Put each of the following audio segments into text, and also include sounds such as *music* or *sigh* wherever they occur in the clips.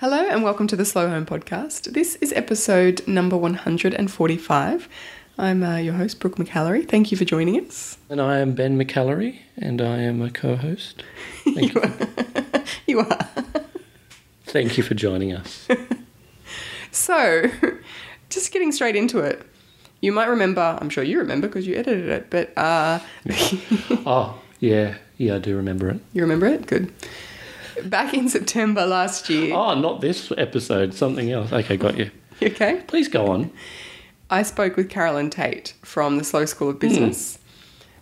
Hello and welcome to the Slow Home Podcast. This is episode number 145. I'm uh, your host, Brooke McAlary. Thank you for joining us. And I am Ben McAlary, and I am a co-host. Thank *laughs* you. *laughs* You are. Thank you for joining us. *laughs* So, just getting straight into it. You might remember, I'm sure you remember because you edited it, but uh, oh, yeah, yeah, I do remember it. you remember it? Good. Back in September last year. Oh, not this episode, something else. Okay, got you. You okay? Please go on. I spoke with Carolyn Tate from the Slow School of Business.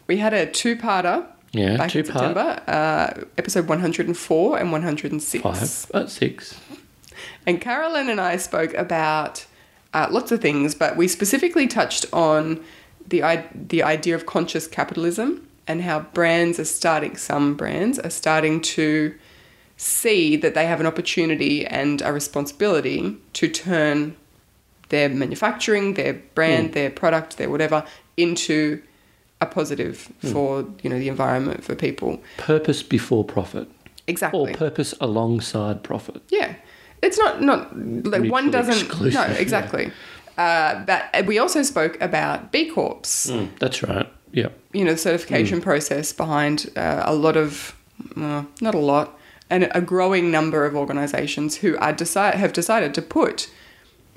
We had a two-parter Yeah, back two in September, uh, episode 104 and 106. five, uh, six. And Carolyn and I spoke about uh, lots of things, but we specifically touched on the I- the idea of conscious capitalism and how brands are starting. Some brands are starting to see that they have an opportunity and a responsibility to turn their manufacturing, their brand, their product, their whatever into a positive for you know the environment for people. Purpose before profit, Exactly. or purpose alongside profit. Yeah, it's not not like one doesn't. exclusive, no, yeah. exactly. Uh, but we also spoke about B Corps. Mm, that's right. Yeah. You know, the certification process behind uh, a lot of, uh, not a lot, and a growing number of organisations who are decide have decided to put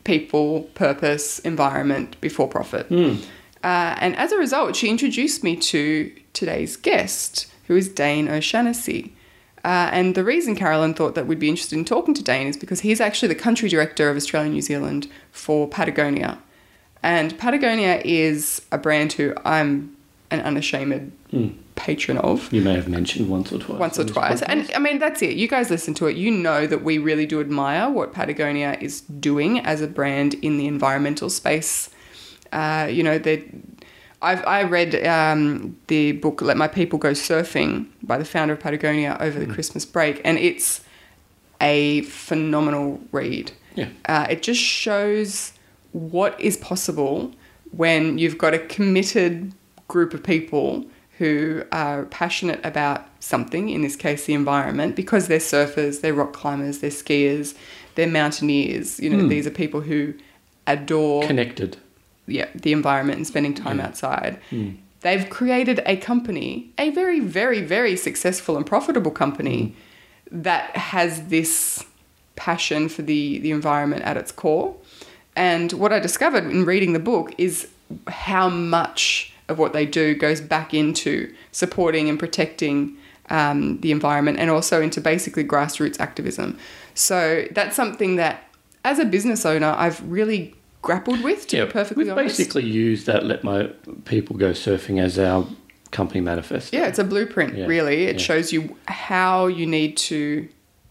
people, purpose, environment before profit. Uh, and as a result, she introduced me to today's guest, who is Dane O'Shanassy. Uh, and the reason Carolyn thought that we'd be interested in talking to Dane is because he's actually the country director of Australia and New Zealand for Patagonia. And Patagonia is a brand who I'm an unashamed patron of You may have mentioned once or twice. once or twice. podcast. And I mean, that's it. You guys listen to it. You know that we really do admire what Patagonia is doing as a brand in the environmental space. Uh, you know, that I've I read um, the book "Let My People Go Surfing" by the founder of Patagonia over the Christmas break, and it's a phenomenal read. Yeah. Uh, it just shows what is possible when you've got a committed group of people who are passionate about something, in this case, the environment, because they're surfers, they're rock climbers, they're skiers, they're mountaineers. You know, hmm. these are people who adore Connected. yeah, the environment and spending time hmm. outside. Hmm. They've created a company, a very, very, very successful and profitable company that has this passion for the, the environment at its core. And what I discovered in reading the book is how much of what they do goes back into supporting and protecting um, the environment and also into basically grassroots activism. So that's something that, as a business owner, I've really grappled with, to yeah, be perfectly we've honest. basically used that "Let My People Go Surfing" as our company manifesto. Yeah, it's a blueprint, Yeah, really. It yeah. shows you how you need to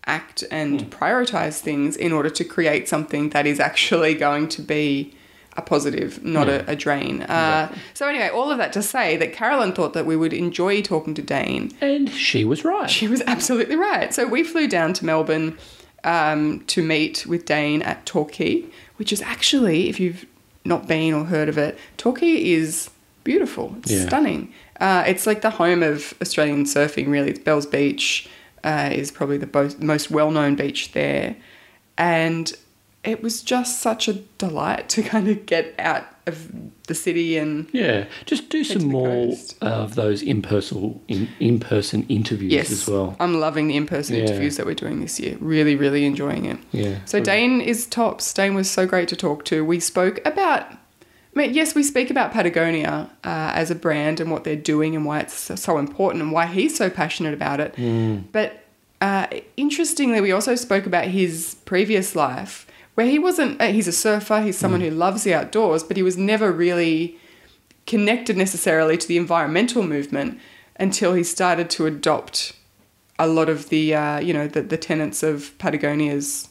act and Hmm. prioritize things in order to create something that is actually *laughs* going to be a positive, not a, a drain. Uh, so, anyway, all of that to say that Carolyn thought that we would enjoy talking to Dane. And she was right. She was absolutely right. So, we flew down to Melbourne um, to meet with Dane at Torquay, which is actually, if you've not been or heard of it, Torquay is beautiful. It's Yeah. stunning. Uh, it's like the home of Australian surfing, really. It's Bells Beach uh, is probably the bo- most well-known beach there, and it was just such a delight to kind of get out of the city and Yeah, just do some more coast. of those in-person in, in-person interviews yes, as well. I'm loving the in-person Yeah. interviews that we're doing this year. Really, really enjoying it. Yeah. So Dane is tops. Dane was so great to talk to. We spoke about, I mean, yes, we speak about Patagonia uh, as a brand and what they're doing and why it's so, so important and why he's so passionate about it. But uh, interestingly, we also spoke about his previous life where he wasn't, he's a surfer, he's someone who loves the outdoors, but he was never really connected necessarily to the environmental movement until he started to adopt a lot of the uh, you know the, the tenets of Patagonia's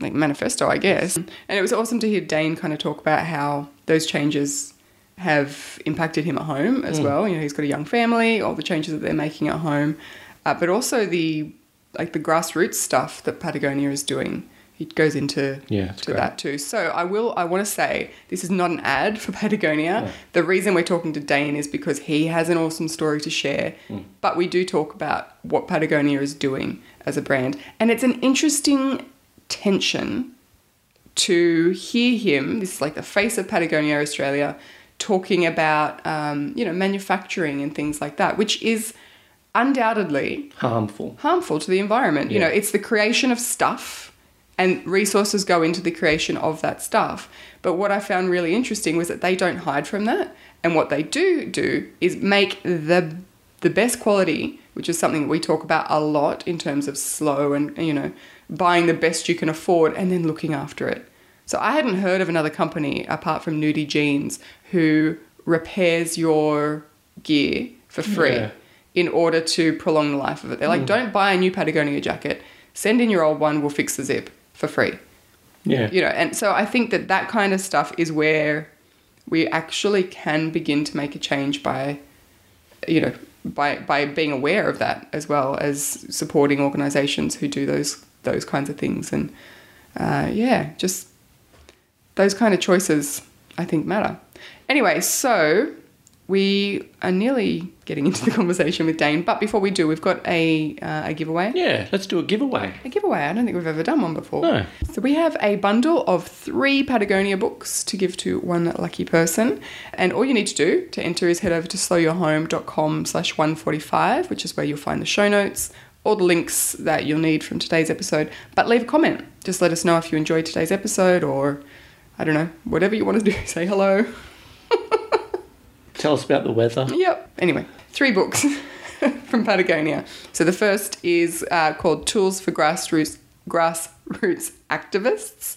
like manifesto, I guess. And it was awesome to hear Dane kind of talk about how those changes have impacted him at home as well. You know, he's got a young family, all the changes that they're making at home, uh, but also the like the grassroots stuff that Patagonia is doing. It goes into Yeah, to great. that too. So I will. I want to say this is not an ad for *laughs* Patagonia. The reason we're talking to Dane is because he has an awesome story to share. But we do talk about what Patagonia is doing as a brand, and it's an interesting tension to hear him, this is like the face of Patagonia Australia, talking about, um, you know, manufacturing and things like that, which is undoubtedly Harmful. harmful to the environment. You know, it's the creation of stuff and resources go into the creation of that stuff. But what I found really interesting was that they don't hide from that. And what they do do is make the the best quality, which is something we talk about a lot in terms of slow and you know, buying the best you can afford and then looking after it. So I hadn't heard of another company apart from Nudie Jeans who repairs your gear for free Yeah. in order to prolong the life of it. They're like, hmm. don't buy a new Patagonia jacket. Send in your old one. We'll fix the zip for free. Yeah. You know, and so I think that that kind of stuff is where we actually can begin to make a change by, you know, by by being aware of that as well as supporting organisations who do those those kinds of things and uh, yeah, just those kind of choices I think matter. Anyway, so we are nearly getting into the conversation with Dane, but before we do, we've got a uh, a giveaway. Yeah, let's do a giveaway. A giveaway. I don't think we've ever done one before. No. So we have a bundle of three Patagonia books to give to one lucky person. And all you need to do to enter is head over to slowyourhome.com slash 145, which is where you'll find the show notes, all the links that you'll need from today's episode. But leave a comment. Just let us know if you enjoyed today's episode or, I don't know, whatever you want to do. *laughs* Say hello. *laughs* Tell us about the weather. Yep. Anyway, three books *laughs* from Patagonia. So the first is uh, called Tools for Grassroots Grassroots Activists.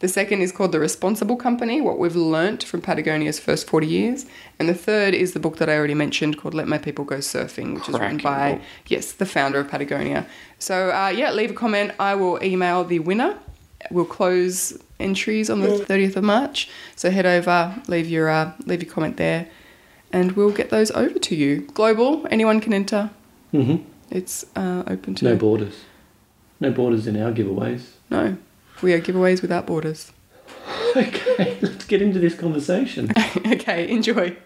The second is called The Responsible Company: What We've Learnt from Patagonia's First 40 Years. And the third is the book that I already mentioned called Let My People Go Surfing, which is written by yes, the founder of Patagonia. So uh, yeah, leave a comment. I will email the winner. We'll close entries on the 30th of March. So head over, leave your uh, leave your comment there, and we'll get those over to you. Global, anyone can enter. hmm It's uh, open to No borders. No borders in our giveaways. no. We are giveaways without borders. *laughs* Okay, *laughs* let's get into this conversation. *laughs* okay, enjoy.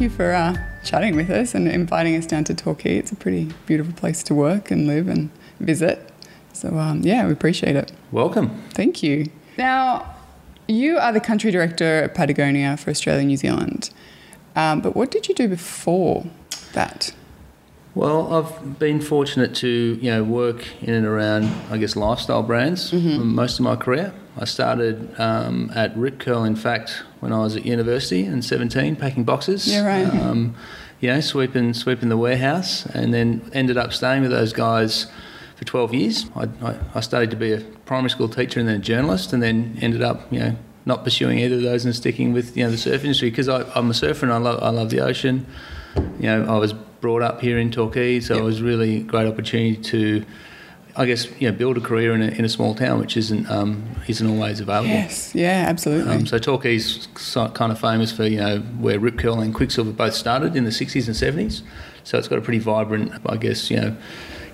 Thank you for uh, chatting with us and inviting us down to Torquay. It's a pretty beautiful place to work and live and visit. So, um, yeah, we appreciate it. Welcome. Thank you. Now, you are the country director at Patagonia for Australia and New Zealand. Um, but what did you do before that? Well, I've been fortunate to you know work in and around I guess lifestyle brands Mm-hmm. for most of my career. I started um, at Rip Curl, in fact, when I was at university in 17, packing boxes. Yeah, right. Um, you know, sweeping sweeping the warehouse, and then ended up staying with those guys for 12 years. I, I, I studied to be a primary school teacher and then a journalist, and then ended up you know not pursuing either of those and sticking with you know the surf industry because I'm a surfer and I love I love the ocean. You know, I was brought up here in Torquay, so Yep. it was really a great opportunity to, I guess, you know, build a career in a, in a small town, which isn't um, isn't always available. Yes, yeah, absolutely. Um, so Torquay's kind of famous for you know where Rip Curl and Quiksilver both started in the 60s and 70s. So it's got a pretty vibrant, I guess, you know,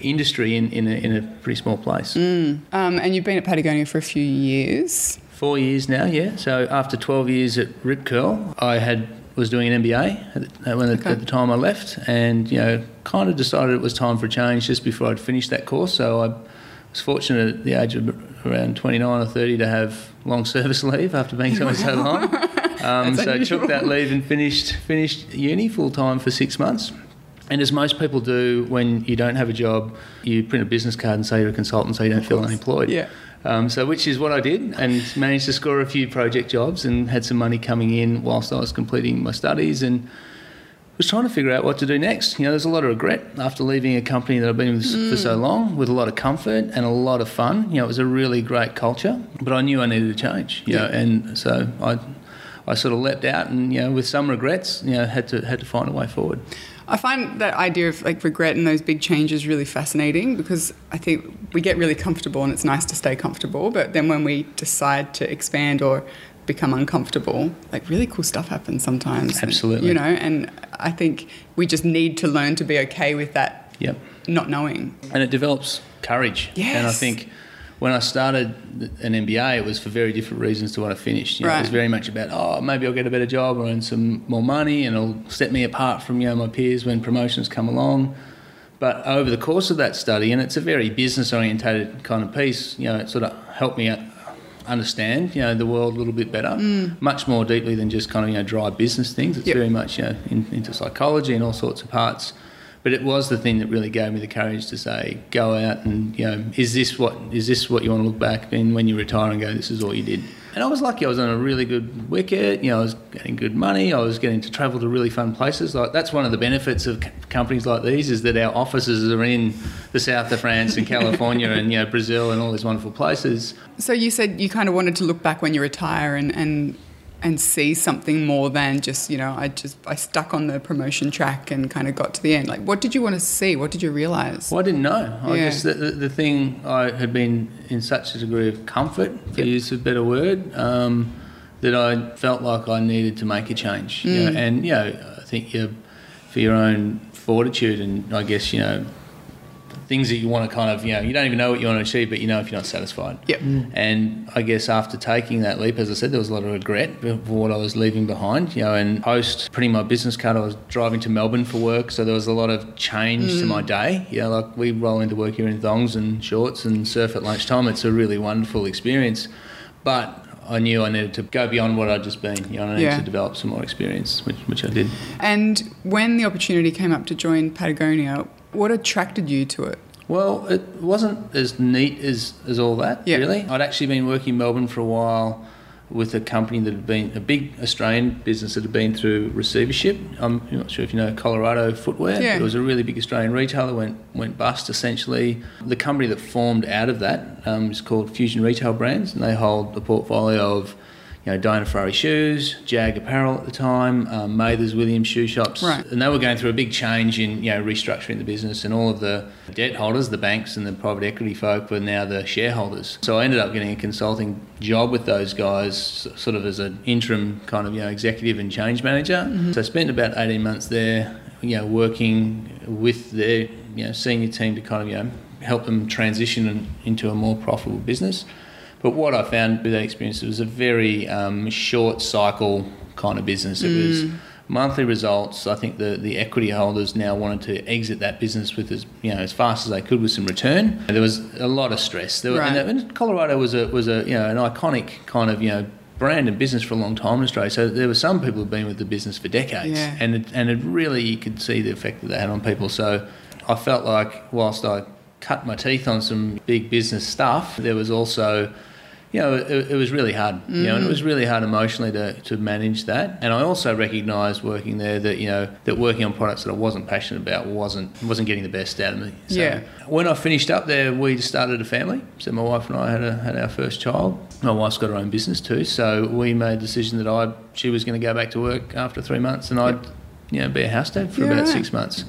industry in, in, a, in a pretty small place. um, and you've been at Patagonia for a few years. Four years now, yeah. So after 12 years at Rip Curl, I had was doing an MBA at when Okay. at the time I left, and you know, kind of decided it was time for a change just before I'd finished that course. So I was fortunate at the age of around 29 or 30 to have long *laughs* service leave after being *laughs* somewhere so long. Um, so unusual. took that leave and finished finished uni full time for six months. And as most people do when you don't have a job, you print a business card and say you're a consultant so you don't feel unemployed. Yeah. Um, so, which is what I did, and managed to score a few project jobs and had some money coming in whilst I was completing my studies and was trying to figure out what to do next. You know, there's a lot of regret after leaving a company that I've been with for so long, with a lot of comfort and a lot of fun. You know, it was a really great culture, but I knew I needed a change. You know, and so I, I sort of leapt out and you know, with some regrets, you know, had to had to find a way forward. I find that idea of like regret and those big changes really fascinating because I think we get really comfortable and it's nice to stay comfortable, but then when we decide to expand or become uncomfortable, like really cool stuff happens sometimes. And, Absolutely. you know, and I think we just need to learn to be okay with that Yep. not knowing. and it develops courage. Yes. And I think when I started an MBA, it was for very different reasons to what I finished. You know, It was very much about, oh, maybe I'll get a better job or earn some more money and it'll set me apart from you know my peers when promotions come along. But over the course of that study, and it's a very business orientated kind of piece, you know, it sort of helped me understand, you know, the world a little bit better, mm. much more deeply than just kind of, you know, dry business things. It's Yep. very much, you know, in, into psychology and all sorts of parts. But it was the thing that really gave me the courage to say, go out and, you know, is this what is this what you want to look back in when you retire and go, this is all you did? And I was lucky. I was on a really good wicket. You know, I was getting good money. I was getting to travel to really fun places. Like that's one of the benefits of companies like these is that our offices are in the south of France and California and you know Brazil and all these wonderful places. So you said you kind of wanted to look back when you retire and and and see something more than just you know I just I stuck on the promotion track and kind of got to the end. Like, what did you want to see? What did you realize? Well, I didn't know. I guess the, the, the thing I had been in such a degree of comfort, to Yep. use a better word, um, that I felt like I needed to make a change. You know, and you know, I think you, for your own fortitude and I guess you know, things that you want to kind of you know, you don't even know what you want to achieve, but you know if you're not satisfied. Yep. Mm. And I guess after taking that leap, as I said, there was a lot of regret for what I was leaving behind. You know, and post putting my business card, I was driving to Melbourne for work, so there was a lot of change to my mm. day. You know, like we roll into work here in thongs and shorts and surf at lunchtime. It's a really wonderful experience, but. I knew I needed to go beyond what I'd just been. You know, I needed Yeah. to develop some more experience, which, which I did. And when the opportunity came up to join Patagonia, what attracted you to it? Well, it wasn't as neat as, as all that, Yeah. really. I'd actually been working in Melbourne for a while with a company that had been a big Australian business that had been through receivership. I'm not sure if you know Colorado Footwear. Yeah. It was a really big Australian retailer, went went bust essentially. The company that formed out of that um, is called Fusion Retail Brands, and they hold a portfolio of you know, Diana Ferrari shoes, Jag apparel at the time, um, Mathers Williams shoe shops, Right. and they were going through a big change in you know restructuring the business, and all of the debt holders, the banks and the private equity folk, were now the shareholders. So I ended up getting a consulting job with those guys, sort of as an interim kind of you know executive and change manager. So I spent about eighteen months there, you know, working with their you know senior team to kind of you know help them transition into a more profitable business. But what I found with that experience it was a very um, short cycle kind of business. It was monthly results. I think the, the equity holders now wanted to exit that business with as you know as fast as they could with some return. And there was a lot of stress. There were, Right. and, and Colorado was a was a you know an iconic kind of you know brand and business for a long time in Australia. So there were some people who've been with the business for decades, Yeah. and it, and it really you could see the effect that they had on people. So I felt like whilst I cut my teeth on some big business stuff, there was also you know, it, it was really hard. You know, and it was mm. really hard emotionally to, to manage that. And I also recognised working there that you know that working on products that I wasn't passionate about wasn't wasn't getting the best out of me. So Yeah. When I finished up there, we started a family. So my wife and I had a, had our first child. My wife's got her own business too. So we made a decision that I she was going to go back to work after three months, and I'd you know be a house dad for Yeah, about right. six months.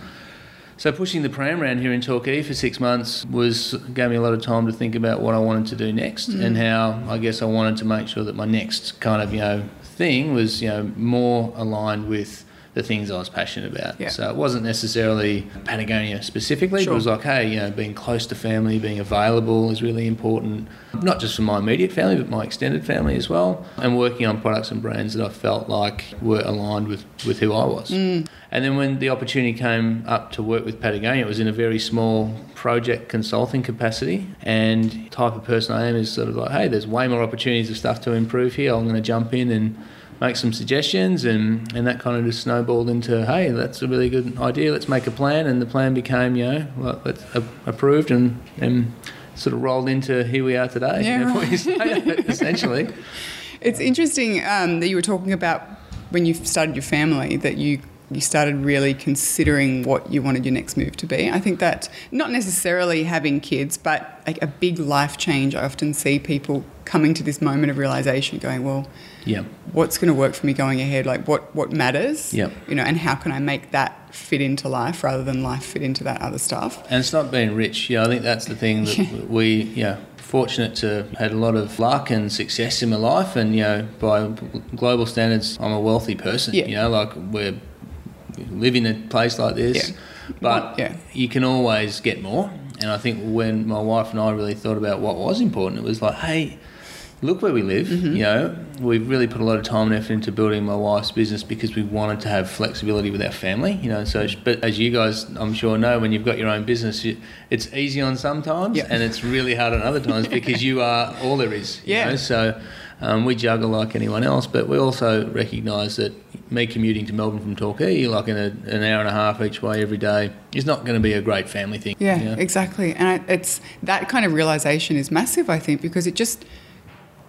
So pushing the pram around here in Torquay for six months was gave me a lot of time to think about what I wanted to do next Mm. and how I guess I wanted to make sure that my next kind of you know thing was you know more aligned with the things I was passionate about. Yeah. So it wasn't necessarily Patagonia specifically. Sure. It was like, hey, you know, being close to family, being available is really important, not just for my immediate family, but my extended family as well. And working on products and brands that I felt like were aligned with, with who I was. Mm. And then when the opportunity came up to work with Patagonia, it was in a very small project consulting capacity. And the type of person I am is sort of like, hey, there's way more opportunities of stuff to improve here. I'm going to jump in and make some suggestions and, and that kind of just snowballed into hey that's a really good idea let's make a plan and the plan became you know well, let's, a, approved and, and sort of rolled into here we are today Yeah, right. you say *laughs* essentially It's interesting um, that you were talking about when you started your family that you you started really considering what you wanted your next move to be. I think that not necessarily having kids, but like a big life change. I often see people coming to this moment of realization, going, "Well, yeah what's going to work for me going ahead? Like what what matters? Yep. You know, and how can I make that fit into life rather than life fit into that other stuff? And it's not being rich. Yeah, I think that's the thing that we, yeah, fortunate to had a lot of luck and success in my life, and you know, by global standards, I'm a wealthy person. Yeah. You know, like we're we live in a place like this. Yeah. but yeah. you can always get more. And I think when my wife and I really thought about what was important, it was like, hey, look where we live. Mm-hmm. You know, we've really put a lot of time and effort into building my wife's business because we wanted to have flexibility with our family. You know, so but as you guys, I'm sure know, when you've got your own business, you, it's easy on some times Yeah. and it's really hard on other times *laughs* because you are all there is. you Yeah. know, so. Um, we juggle like anyone else, but we also recognise that me commuting to Melbourne from Torquay, like in a, an hour and a half each way every day, is not going to be a great family thing. Yeah, you know? exactly. And it's that kind of realization is massive, I think, because it just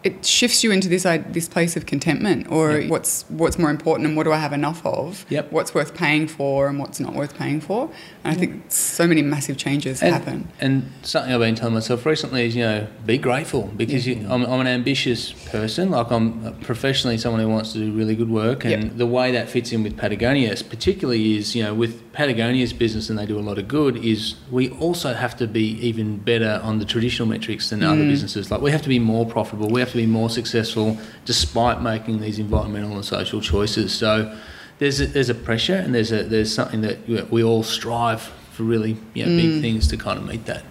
it shifts you into this i- this place of contentment, or Yep. what's what's more important, and what do I have enough of? Yep. What's worth paying for, and what's not worth paying for? And I think so many massive changes and, happen. And something I've been telling myself recently is, you know, be grateful because you, I'm, I'm an ambitious person. Like I'm professionally someone who wants to do really good work, and Yep. the way that fits in with Patagonia, particularly, is you know, with Patagonia's business, and they do a lot of good. Is we also have to be even better on the traditional metrics than other mm. businesses. Like we have to be more profitable. We have to be more successful, despite making these environmental and social choices. So. There's a, there's a pressure and there's a there's something that we all strive for really you know, big mm. things to kind of meet that.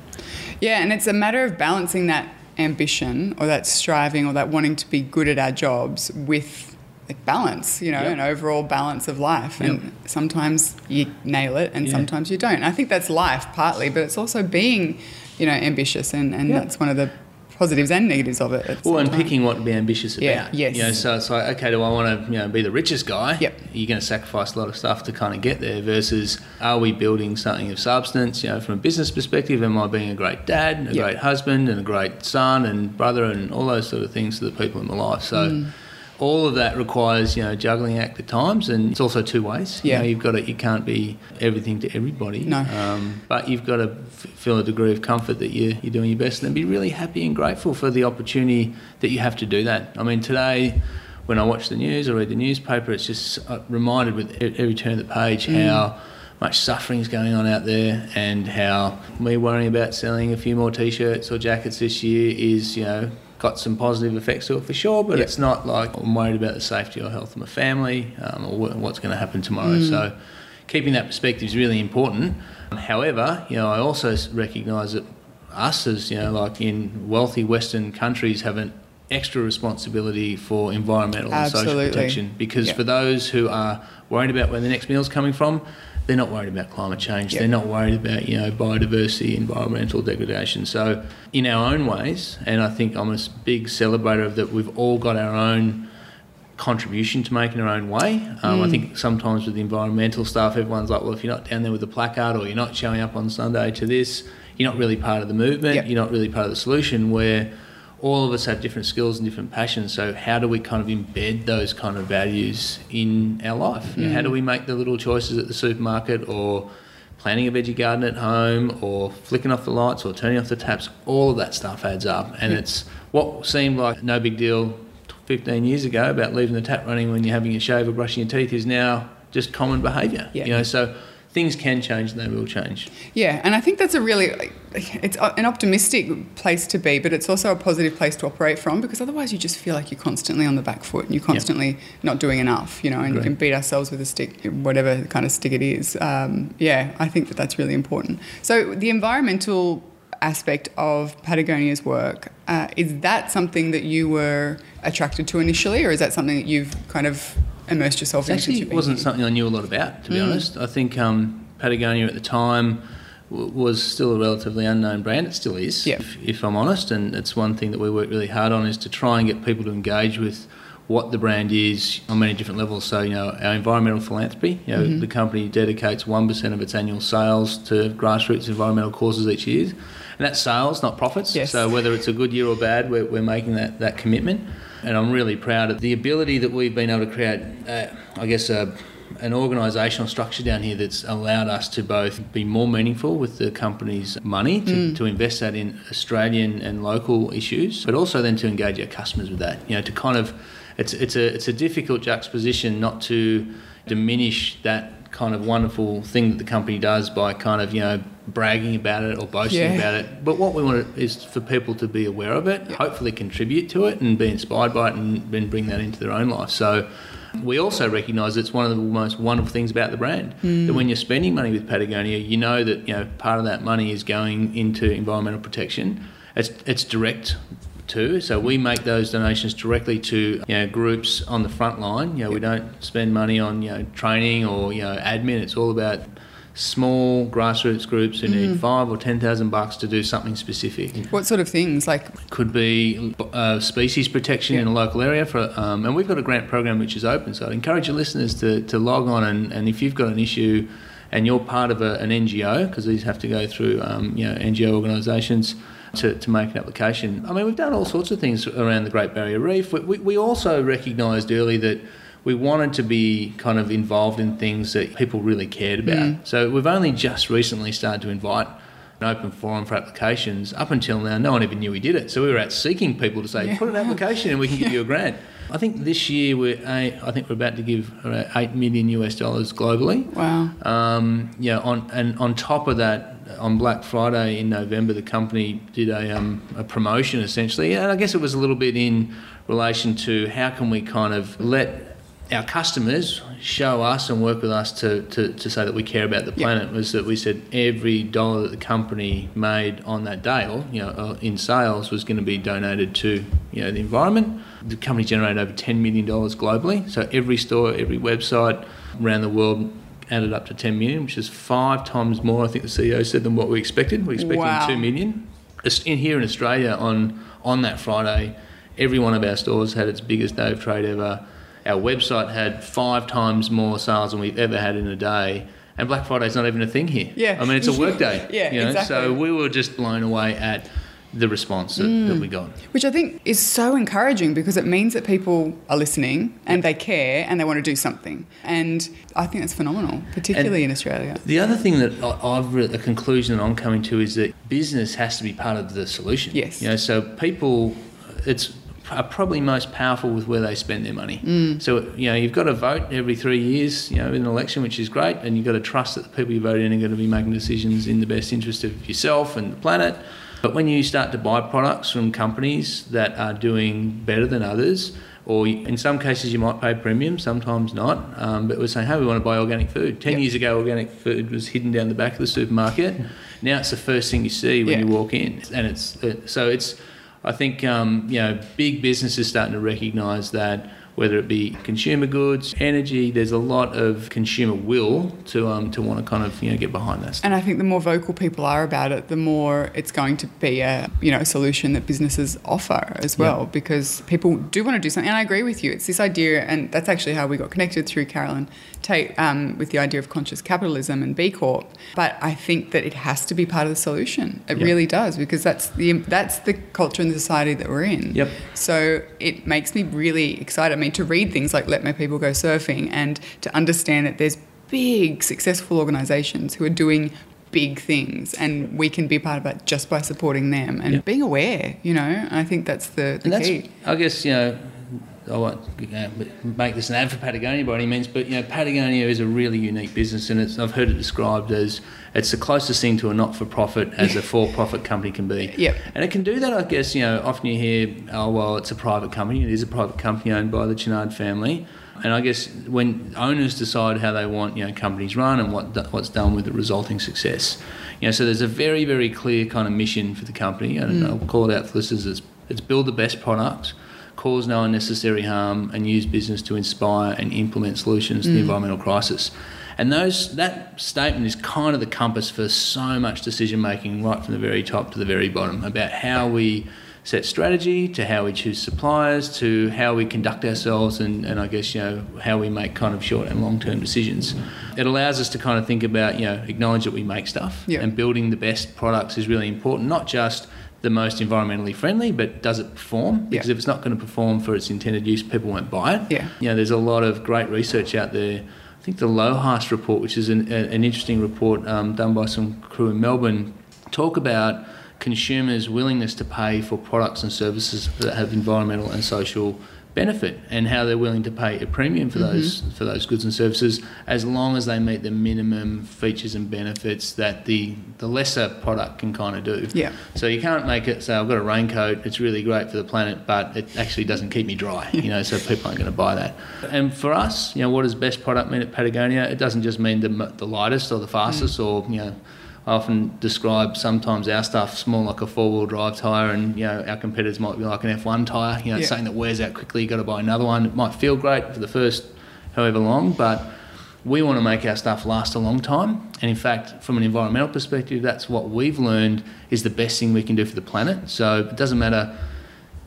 Yeah, and it's a matter of balancing that ambition or that striving or that wanting to be good at our jobs with like balance, you know, Yep. an overall balance of life. And Yep. sometimes you nail it and Yeah. sometimes you don't. And I think that's life partly, but it's also being, you know, ambitious and, and Yep. that's one of the positives and negatives of it. Well, and time. picking what to be ambitious about. Yeah, yes. You know, so it's like, okay, do I want to, you know, be the richest guy? Yep. You're going to sacrifice a lot of stuff to kind of get there. Versus, are we building something of substance? You know, from a business perspective, am I being a great dad, a Yep. great husband, and a great son and brother, and all those sort of things to the people in my life? So. Mm. All of that requires, you know, juggling act at times, and it's also two ways. Yeah. You know, you've got to, you can't be everything to everybody. No. Um, but you've got to f- feel a degree of comfort that you're, you're doing your best and be really happy and grateful for the opportunity that you have to do that. I mean, today, when I watch the news or read the newspaper, it's just uh, reminded with every turn of the page how much suffering is going on out there and how me worrying about selling a few more t-shirts or jackets this year is, you know, got some positive effects to it for sure, but Yeah. it's not like I'm worried about the safety or health of my family um, or what's going to happen tomorrow. So keeping that perspective is really important. However, you know, I also recognise that us as you know, like in wealthy Western countries, have an extra responsibility for environmental and social protection because Yeah. for those who are worried about where the next meal's coming from, they're not worried about climate change. Yeah. They're not worried about you know biodiversity, environmental degradation. So in our own ways, and I think I'm a big celebrator of that. We've all got our own contribution to make in our own way. Um, Mm. I think sometimes with the environmental stuff, everyone's like, well, if you're not down there with the placard or you're not showing up on Sunday to this, you're not really part of the movement. Yep. You're not really part of the solution. Where all of us have different skills and different passions. So how do we kind of embed those kind of values in our life? You know, how do we make the little choices at the supermarket or planting a veggie garden at home or flicking off the lights or turning off the taps? All of that stuff adds up, and it's what seemed like no big deal 15 years ago about leaving the tap running when you're having a shave or brushing your teeth is now just common behaviour. Yeah. You know, so things can change and they will change. Yeah, and I think that's a really it's an optimistic place to be, but it's also a positive place to operate from because otherwise you just feel like you're constantly on the back foot and you're constantly not doing enough, you know, and you can beat ourselves with a stick, whatever kind of stick it is. Um, yeah, I think that that's really important. So the environmental aspect of Patagonia's work uh, is that something that you were attracted to initially, or is that something that you've kind of immersed yourself It in? actually wasn't something I knew a lot about, to be Mm. honest. I think um, Patagonia at the time w- was still a relatively unknown brand. It still is, Yeah. if, if I'm honest. And it's one thing that we work really hard on is to try and get people to engage with what the brand is on many different levels. So, you know, our environmental philanthropy, you know, Mm-hmm. the company dedicates 1% of its annual sales to grassroots environmental causes each year. And that's sales, not profits. Yes. So whether it's a good year or bad, we're, we're making that, that commitment. And I'm really proud of the ability that we've been able to create, uh, I guess, a, an organisational structure down here that's allowed us to both be more meaningful with the company's money, to, to invest that in Australian and local issues, but also then to engage our customers with that. You know, to kind of, it's, it's, a, it's a difficult juxtaposition not to diminish that kind of wonderful thing that the company does by kind of, you know, bragging about it or boasting Yeah. about it. But what we want is for people to be aware of it, hopefully contribute to it and be inspired by it and then bring that into their own life. So We also recognise it's one of the most wonderful things about the brand that hmm. when you're spending money with Patagonia, you know that you know part of that money is going into environmental protection. It's it's direct too. So we make those donations directly to you know groups on the front line. You know, we don't spend money on you know training or you know admin. It's all about small grassroots groups who need five or ten thousand bucks to do something specific. What sort of things? Like, Could be uh, species protection in a local area for, um, and we've got a grant program which is open. So I'd encourage your listeners to, to log on and, and if you've got an issue and you're part of a, an NGO because these have to go through um, you know NGO organisations to, to make an application. I mean we've done all sorts of things around the Great Barrier Reef. We, we, we also recognised early that we wanted to be kind of involved in things that people really cared about. So we've only just recently started to invite an open forum for applications. Up until now, no one even knew we did it. So we were out seeking people to say, put an application and we can give you a *laughs* grant. I think this year we're a- I think we're about to give eight million US dollars globally. wow. Um, yeah, on and on top of that, on Black Friday in November, the company did a, um, a promotion essentially, and I guess it was a little bit in relation to how can we kind of let our customers show us and work with us to, to, to say that we care about the planet was that we said every dollar that the company made on that day or you know uh, in sales was going to be donated to you know the environment. The company generated over 10 million dollars globally. So every store every website around the world added up to 10 million which is five times more I think the CEO said than what we expected. We expected Wow. 2 million. In here in Australia on on that Friday every one of our stores had its biggest day of trade ever our website had five times more sales than we've ever had in a day. And Black Friday's not even a thing here. Yeah. I mean, it's a *laughs* work day. Yeah, you know? exactly. So we were just blown away at the response that, Mm. that we got. Which I think is so encouraging because it means that people are listening and they care and they want to do something. And I think that's phenomenal, particularly in Australia. The other thing that I've re- a conclusion that I'm coming to is that business has to be part of the solution. Yes. You know, so people, it's are probably most powerful with where they spend their money. Mm. So you know, you've got to vote every three years. You know, in an election, which is great, and you've got to trust that the people you vote in are going to be making decisions in the best interest of yourself and the planet. But when you start to buy products from companies that are doing better than others, or in some cases you might pay premium, sometimes not. Um, but we're saying, hey, we want to buy organic food. Ten Yep. years ago, organic food was hidden down the back of the supermarket. *laughs* Now it's the first thing you see when Yeah. you walk in, and it's uh, so it's. I think um, you know big businesses starting to recognise that whether it be consumer goods, energy, there's a lot of consumer will to um, to want to kind of you know get behind that. And I think the more vocal people are about it, the more it's going to be a you know a solution that businesses offer as well, because people do want to do something. And I agree with you. It's this idea, and that's actually how we got connected through Carolyn Tate um, with the idea of conscious capitalism and B Corp. But I think that it has to be part of the solution. It Yep. really does, because that's the that's the culture and the society that we're in. Yep. So it makes me really excited. I mean, to read things like Let My People Go Surfing and to understand that there's big, successful organizations who are doing big things and we can be part of that just by supporting them and being aware, you know. I think that's the, the and that's, key. I guess, you know, I won't you know, make this an ad for Patagonia by any means, but you know, Patagonia is a really unique business, and it's, I've heard it described as it's the closest thing to a not-for-profit as a *laughs* for-profit company can be. Yep. And it can do that, I guess. You know, often you hear, oh well, it's a private company. It is a private company owned by the Chouinard family. And I guess when owners decide how they want you know companies run and what what's done with the resulting success, you know, so there's a very very clear kind of mission for the company, and I'll mm. call it out for listeners. It's, it's build the best product, cause no unnecessary harm, and use business to inspire and implement solutions to the mm. environmental crisis. And those that statement is kind of the compass for so much decision making, right from the very top to the very bottom, about how we set strategy, to how we choose suppliers, to how we conduct ourselves, and, and I guess you know how we make kind of short and long term decisions. It allows us to kind of think about you know acknowledge that we make stuff, and building the best products is really important. Not just the most environmentally friendly, but does it perform? Because Yeah. if it's not going to perform for its intended use, people won't buy it. Yeah. You know, there's a lot of great research out there. I think the LOHAS report, which is an, a- an interesting report um, done by some crew in Melbourne, talk about consumers' willingness to pay for products and services that have environmental and social benefit and how they're willing to pay a premium for mm-hmm. those for those goods and services as long as they meet the minimum features and benefits that the the lesser product can kind of do. Yeah. So you can't make it say I've got a raincoat, it's really great for the planet, but it actually doesn't keep me dry. *laughs* You know, so people aren't going to buy that. And for us, you know, what does best product mean at Patagonia? It doesn't just mean the, the lightest or the fastest mm. or you know. I often describe sometimes our stuff's more like a four-wheel drive tyre, and you know our competitors might be like an F1 tyre. You know, it's something that wears out quickly. You've got to buy another one. It might feel great for the first however long, but we want to make our stuff last a long time. And in fact, from an environmental perspective, that's what we've learned is the best thing we can do for the planet. So it doesn't matter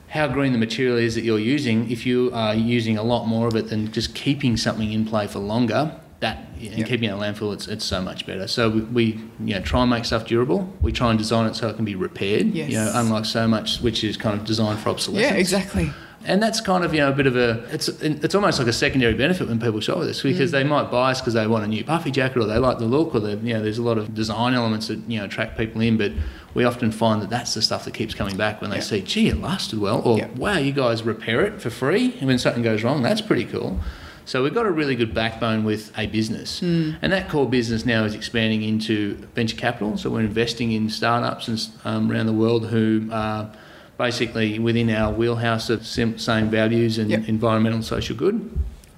how green the material is that you're using, if you are using a lot more of it than just keeping something in play for longer, that and Yeah. keeping it in a landfill, it's, it's so much better. So we, we you know try and make stuff durable. We try and design it so it can be repaired. Yes. You know, unlike so much which is kind of designed for obsolescence. Yeah, exactly. And that's kind of you know a bit of a it's it's almost like a secondary benefit when people shop with us because they mm. might buy us because they want a new puffy jacket or they like the look or the you know there's a lot of design elements that you know attract people in, but we often find that that's the stuff that keeps coming back when they Yeah. see gee it lasted well or Yeah. wow you guys repair it for free and when something goes wrong that's pretty cool. So we've got a really good backbone with a business, and that core business now is expanding into venture capital. So we're investing in startups and, um, around the world who are basically within our wheelhouse of sim- same values and Yep. environmental and social good.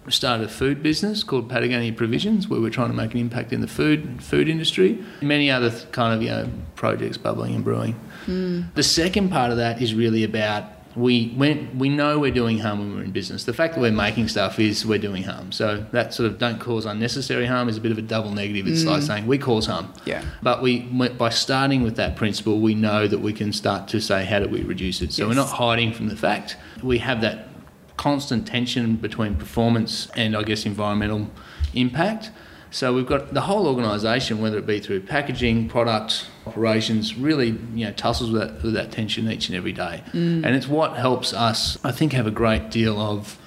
We started a food business called Patagonia Provisions, where we're trying to make an impact in the food food industry. Many other th- kind of you know projects bubbling and brewing. The second part of that is really about we when we know we're doing harm when we're in business. The fact that we're making stuff is we're doing harm. So that sort of don't cause unnecessary harm is a bit of a double negative. It's like mm. saying we cause harm. Yeah. But we by starting with that principle, we know that we can start to say how do we reduce it. So we're not hiding from the fact. We have that constant tension between performance and I guess environmental impact. So we've got the whole organisation, whether it be through packaging, product, operations, really you know tussles with that, with that tension each and every day, mm. and it's what helps us, I think, have a great deal of.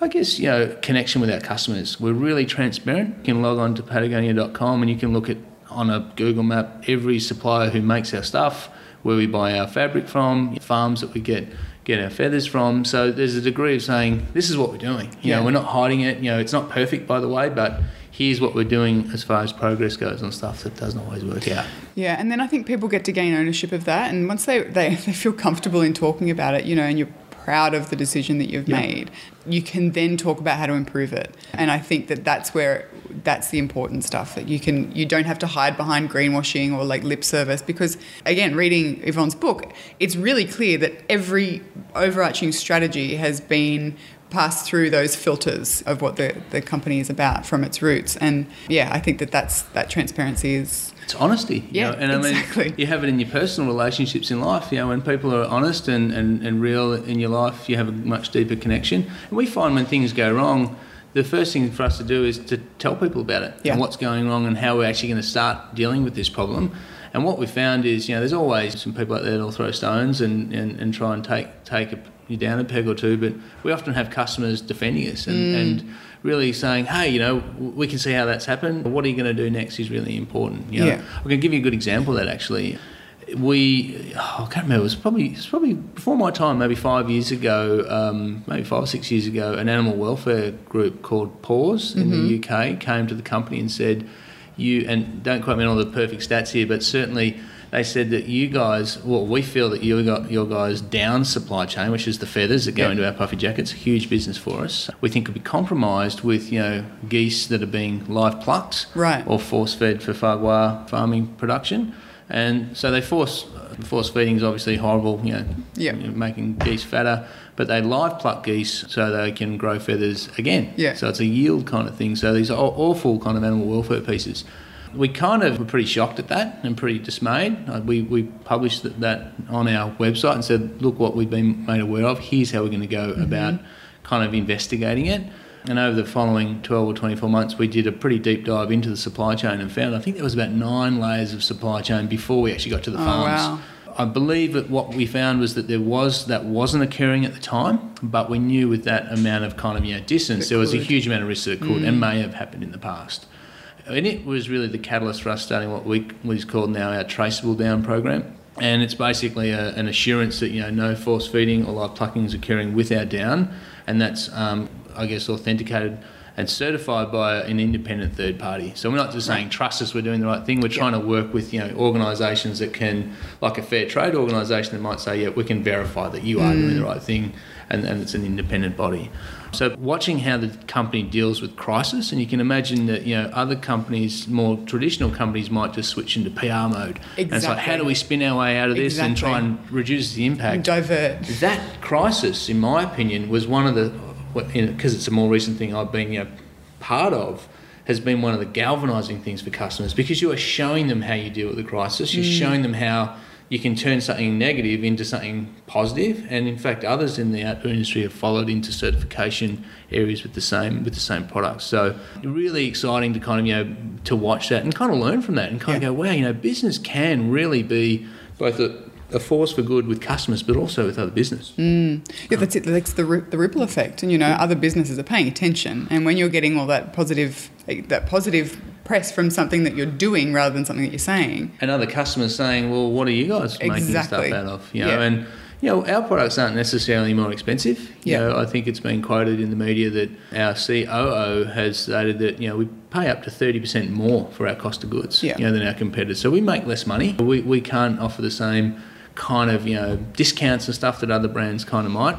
I guess, you know, connection with our customers. We're really transparent. You can log on to patagonia.com and you can look at on a Google map every supplier who makes our stuff, where we buy our fabric from, farms that we get get our feathers from. So there's a degree of saying this is what we're doing. You Yeah. know, we're not hiding it. You know, it's not perfect by the way, but here's what we're doing as far as progress goes on stuff that doesn't always work out. Yeah, and then I think people get to gain ownership of that, and once they, they, *laughs* they feel comfortable in talking about it, you know, and you're proud of the decision that you've Yeah. made, you can then talk about how to improve it. And I think that that's where that's the important stuff that you can you don't have to hide behind greenwashing or like lip service because again, reading Yvon's book, it's really clear that every overarching strategy has been passed through those filters of what the, the company is about from its roots and yeah i think that that's that transparency is It's honesty. you Yeah, know, and I exactly. mean, you have it in your personal relationships in life. You know, when people are honest and, and, and real in your life, you have a much deeper connection. And we find when things go wrong, the first thing for us to do is to tell people about it Yeah. and what's going wrong and how we're actually going to start dealing with this problem. And what we found is, you know, there's always some people out there that'll throw stones and, and, and try and take take a, you down a peg or two, but we often have customers defending us and, and really saying, hey, you know, we can see how that's happened. What are you going to do next is really important. You know? Yeah. I can give you a good example of that actually. We, oh, I can't remember. It was probably it was probably before my time, maybe five years ago, um, maybe five or six years ago. An animal welfare group called Paws in the UK came to the company and said, "You and don't quote me on all the perfect stats here, but certainly." They said that you guys, well, we feel that you got your guys down supply chain, which is the feathers that go Yeah. into our puffy jackets, a huge business for us. We think could be compromised with you know geese that are being live plucked, Right. or force fed for foie gras farming production. And so they force force feeding is obviously horrible, you know, Yeah. you know, making geese fatter. But they live pluck geese so they can grow feathers again. Yeah. So it's a yield kind of thing. So these are aw- awful kind of animal welfare pieces. We kind of were pretty shocked at that and pretty dismayed. Uh, We, we published that, on our website and said, look what we've been made aware of. Here's how we're going to go about kind of investigating it. And over the following 12 or 24 months, we did a pretty deep dive into the supply chain and found I think there was about nine layers of supply chain before we actually got to the Oh, farms. wow. I believe that what we found was that there was that wasn't occurring at the time, but we knew with that amount of kind of you know distance, there was a huge amount of risk that could and may have happened in the past. And it was really the catalyst for us starting what we we called now our traceable down program. and it's basically a, an assurance that you know no force feeding or live plucking is occurring with our down, and that's um, I guess authenticated and certified by an independent third party. So we're not just saying trust us, we're doing the right thing. We're trying to work with you know organisations that can, like a fair trade organisation, that might say, yeah, we can verify that you are doing the right thing, and, and it's an independent body. So watching how the company deals with crisis, and you can imagine that you know other companies, more traditional companies, might just switch into PR mode. Exactly. And it's like, how do we spin our way out of this and try and reduce the impact? Divert. that crisis, in my opinion, was one of the because it's a more recent thing I've been you know part of has been one of the galvanizing things for customers because you are showing them how you deal with the crisis. You're mm. showing them how you can turn something negative into something positive, and in fact, others in the outdoor industry have followed into certification areas with the same with the same products. So really exciting to kind of you know to watch that and kind of learn from that and kind of go, wow, you know, business can really be both a a force for good with customers, but also with other business. Mm. Yeah, that's it. That's the, the ripple effect, and you know, other businesses are paying attention. And when you're getting all that positive, eh, that positive press from something that you're doing rather than something that you're saying, And other customers saying, "Well, what are you guys making stuff out of?" You know, Yeah. and you know, our products aren't necessarily more expensive. You Yeah. know, I think it's been quoted in the media that our COO has stated that you know we pay up to thirty percent more for our cost of goods, Yeah. you know, than our competitors. So we make less money. We we can't offer the same kind of you know discounts and stuff that other brands kind of might.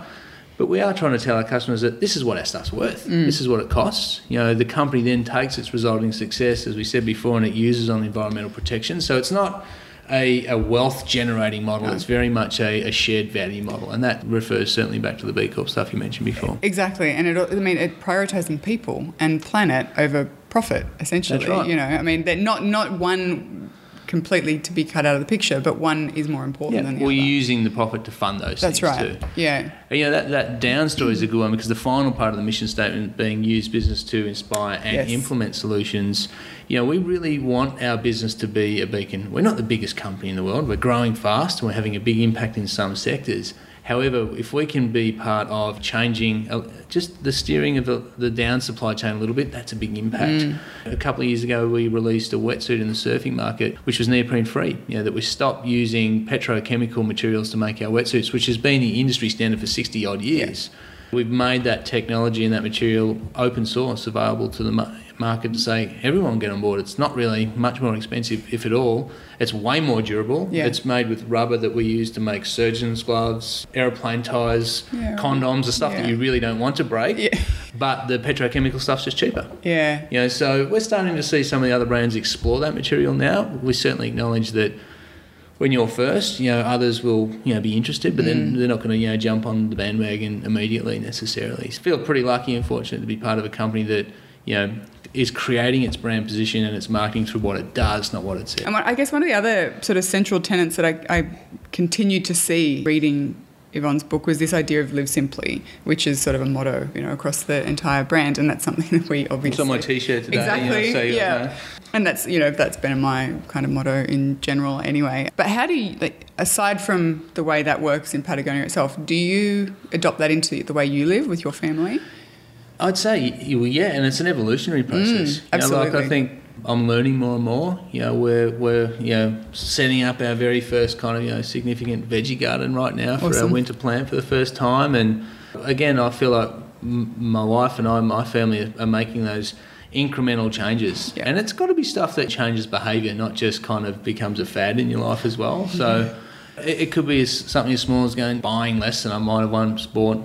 But we are trying to tell our customers that this is what our stuff's worth. Mm. This is what it costs. You know, the company then takes its resulting success, as we said before, and it uses on environmental protection. So it's not a, a wealth generating model. It's very much a, a shared value model, and that refers certainly back to the B Corp stuff you mentioned before. exactly. And it, I mean, it prioritizing people and planet over profit, essentially. That's right. You know, I mean, they're not not one completely to be cut out of the picture, but one is more important Yeah, than the well, other. you're using the profit to fund those That's things right. too. Yeah. And, you know, that, that down story is a good one because the final part of the mission statement being use business to inspire and Yes. implement solutions. You know, we really want our business to be a beacon. We're not the biggest company in the world. We're growing fast and we're having a big impact in some sectors. However, if we can be part of changing uh, just the steering of the, the down supply chain a little bit, that's a big impact. A couple of years ago, we released a wetsuit in the surfing market, which was neoprene free. You know, that we stopped using petrochemical materials to make our wetsuits, which has been the industry standard for 60 odd years. We've made that technology and that material open source available to the market to say everyone get on board. It's not really much more expensive, if at all. It's way more durable. Yeah. It's made with rubber that we use to make surgeon's gloves, aeroplane tyres, Yeah. condoms, the stuff that you really don't want to break. Yeah. But the petrochemical stuff's just cheaper. Yeah. You know, so we're starting to see some of the other brands explore that material now. We certainly acknowledge that when you're first, you know, others will, you know, be interested, but Mm. then they're not going to, you know, jump on the bandwagon immediately necessarily. I feel pretty lucky and fortunate to be part of a company that, you know, is creating its brand position and its marketing through what it does, not what it says. And I guess one of the other sort of central tenets that I, I continued to see reading Yvon's book was this idea of live simply, which is sort of a motto, you know, across the entire brand, and that's something *laughs* that we obviously It's on my t-shirt today. you know, Exactly. so yeah. know. And that's you know that's been my kind of motto in general anyway. But how do you, like, aside from the way that works in Patagonia itself, do you adopt that into the way you live with your family? I'd say, yeah, and it's an evolutionary process. You know, like Mm. I think I'm learning more and more. You know, we're we're you know setting up our very first kind of you know significant veggie garden right now for our winter plant for the first time. And again, I feel like m- my wife and I, my family, are, are making those incremental changes. Yeah. And it's got to be stuff that changes behaviour, not just kind of becomes a fad in your life as well. So. It it could be something as small as going buying less than I might have once bought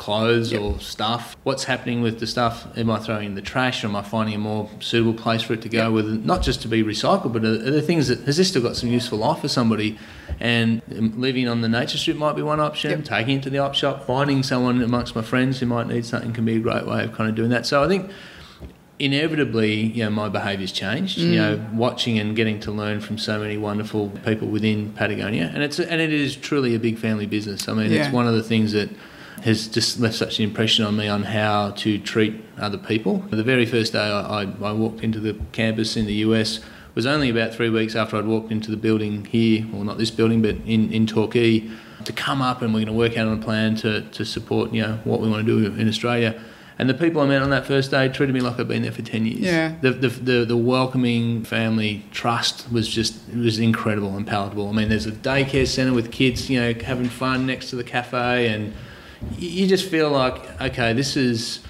clothes Yep. or stuff. What's happening with the stuff? Am I throwing in the trash, or am I finding a more suitable place for it to go? With not just to be recycled, but are are there things that has this still got some useful life for somebody? And um, living on the nature strip might be one option. Yep. Taking it to the op shop, finding someone amongst my friends who might need something can be a great way of kind of doing that. So I think inevitably, you know, my behaviour's changed. You know, watching and getting to learn from so many wonderful people within Patagonia, and it's and it is truly a big family business. I mean, Yeah. it's one of the things that has just left such an impression on me on how to treat other people. The very first day I, I, I walked into the campus in the US was only about three weeks after I'd walked into the building here, well, not this building, but in, in Torquay, to come up and we're going to work out on a plan to, to support, you know, what we want to do in Australia. And the people I met on that first day treated me like I'd been there for 10 years. Yeah. The, the, the, the welcoming family trust was just, it was incredible and palatable. I mean, there's a daycare centre with kids, you know, having fun next to the cafe and you just feel like, okay, this is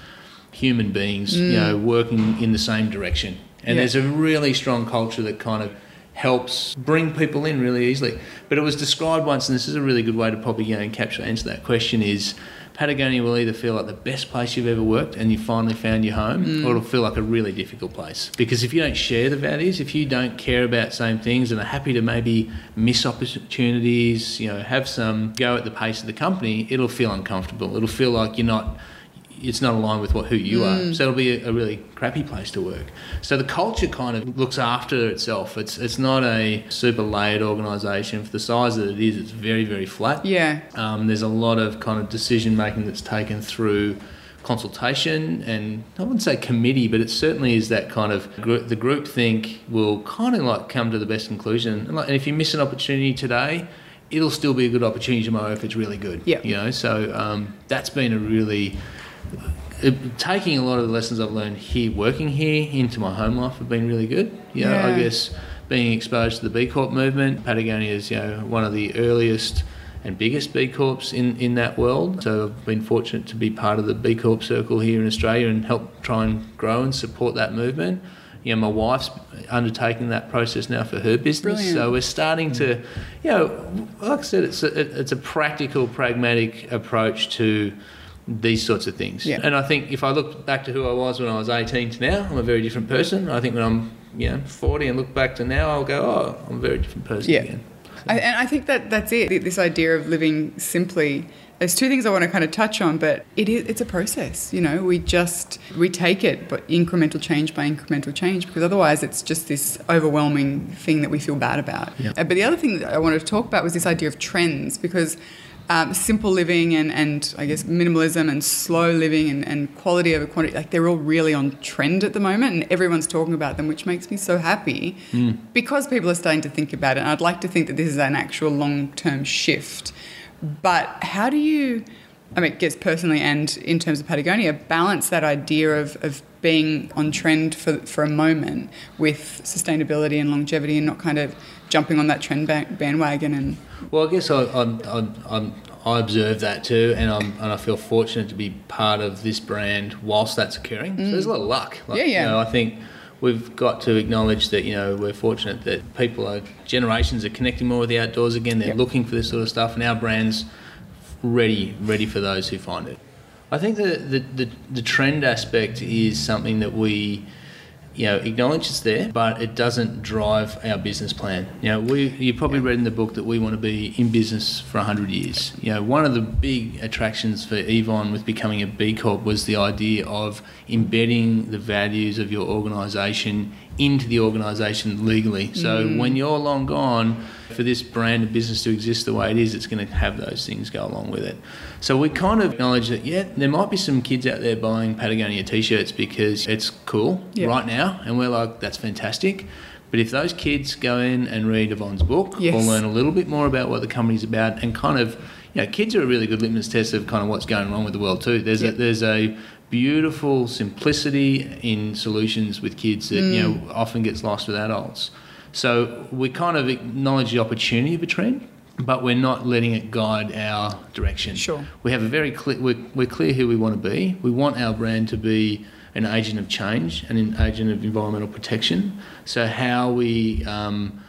human beings, you know, mm. working in the same direction. And Yeah. there's a really strong culture that kind of helps bring people in really easily. But it was described once, and this is a really good way to probably you know, capture answer that question: is Patagonia will either feel like the best place you've ever worked and you finally found your home, mm. or it'll feel like a really difficult place. Because if you don't share the values, if you don't care about same things and are happy to maybe miss opportunities, you know, have some go at the pace of the company, it'll feel uncomfortable. It'll feel like you're not it's not aligned with what who you are. So it'll be a, a really crappy place to work. So the culture kind of looks after itself. It's it's not a super layered organisation. For the size that it is, it's very very flat. Yeah. Um, there's a lot of kind of decision making that's taken through consultation and I wouldn't say committee, but it certainly is that kind of group, the group think will kind of like come to the best conclusion. And, like, and if you miss an opportunity today, it'll still be a good opportunity tomorrow if it's really good. Yep. You know, so um, that's been a really it, taking a lot of the lessons I've learned here, working here, into my home life have been really good. You know, I guess being exposed to the B Corp movement, Patagonia is you know one of the earliest and biggest B Corps in, in that world. So I've been fortunate to be part of the B Corp circle here in Australia and help try and grow and support that movement. You know, my wife's undertaking that process now for her business. Brilliant. So we're starting to, mm. you know, like I said, it's a, it's a practical, pragmatic approach to these sorts of things. Yeah. And I think if I look back to who I was when I was 18 to now, I'm a very different person. I think when I'm, you know, 40 and look back to now, I'll go, oh, I'm a very different person Yeah. again. I, and I think that that's it. This idea of living simply. There's two things I want to kind of touch on, but it is it's a process. You know, we just we take it, but incremental change by incremental change, because otherwise it's just this overwhelming thing that we feel bad about. Yep. Uh, But the other thing that I wanted to talk about was this idea of trends, because um, simple living and, and I guess minimalism and slow living and, and quality over quantity, like they're all really on trend at the moment and everyone's talking about them, which makes me so happy because people are starting to think about it. And I'd like to think that this is an actual long term shift. But how do you, I mean, I guess personally and in terms of Patagonia, balance that idea of, of being on trend for, for a moment with sustainability and longevity and not kind of jumping on that trend bandwagon and Well, I guess I, I, I, I'm, I observe that too, and I'm and I feel fortunate to be part of this brand whilst that's occurring. So there's a mm. lot of luck. Like, Yeah, yeah. You know, I think we've got to acknowledge that you know we're fortunate that people are generations are connecting more with the outdoors again. They're Yep. looking for this sort of stuff, and our brands ready ready for those who find it. I think the, the, the, the trend aspect is something that we you know, acknowledge it's there, but it doesn't drive our business plan. You know, we you probably read in the book that we want to be in business for 100 years. You know, one of the big attractions for Yvon with becoming a B Corp was the idea of embedding the values of your organisation into the organisation legally. So mm. when you're long gone, for this brand of business to exist the way it is, it's going to have those things go along with it. So we kind of acknowledge that, yeah, there might be some kids out there buying Patagonia t-shirts because it's cool Yeah. right now, and we're like, that's fantastic. But if those kids go in and read Yvon's book Yes. or learn a little bit more about what the company's about and kind of, you know, kids are a really good litmus test of kind of what's going wrong with the world too. There's Yeah. a there's a beautiful simplicity in solutions with kids that you know often gets lost with adults. So we kind of acknowledge the opportunity of a trend, but we're not letting it guide our direction. Sure. We have a very clear, we're, we're clear who we want to be. We want our brand to be an agent of change and an agent of environmental protection. So how we um,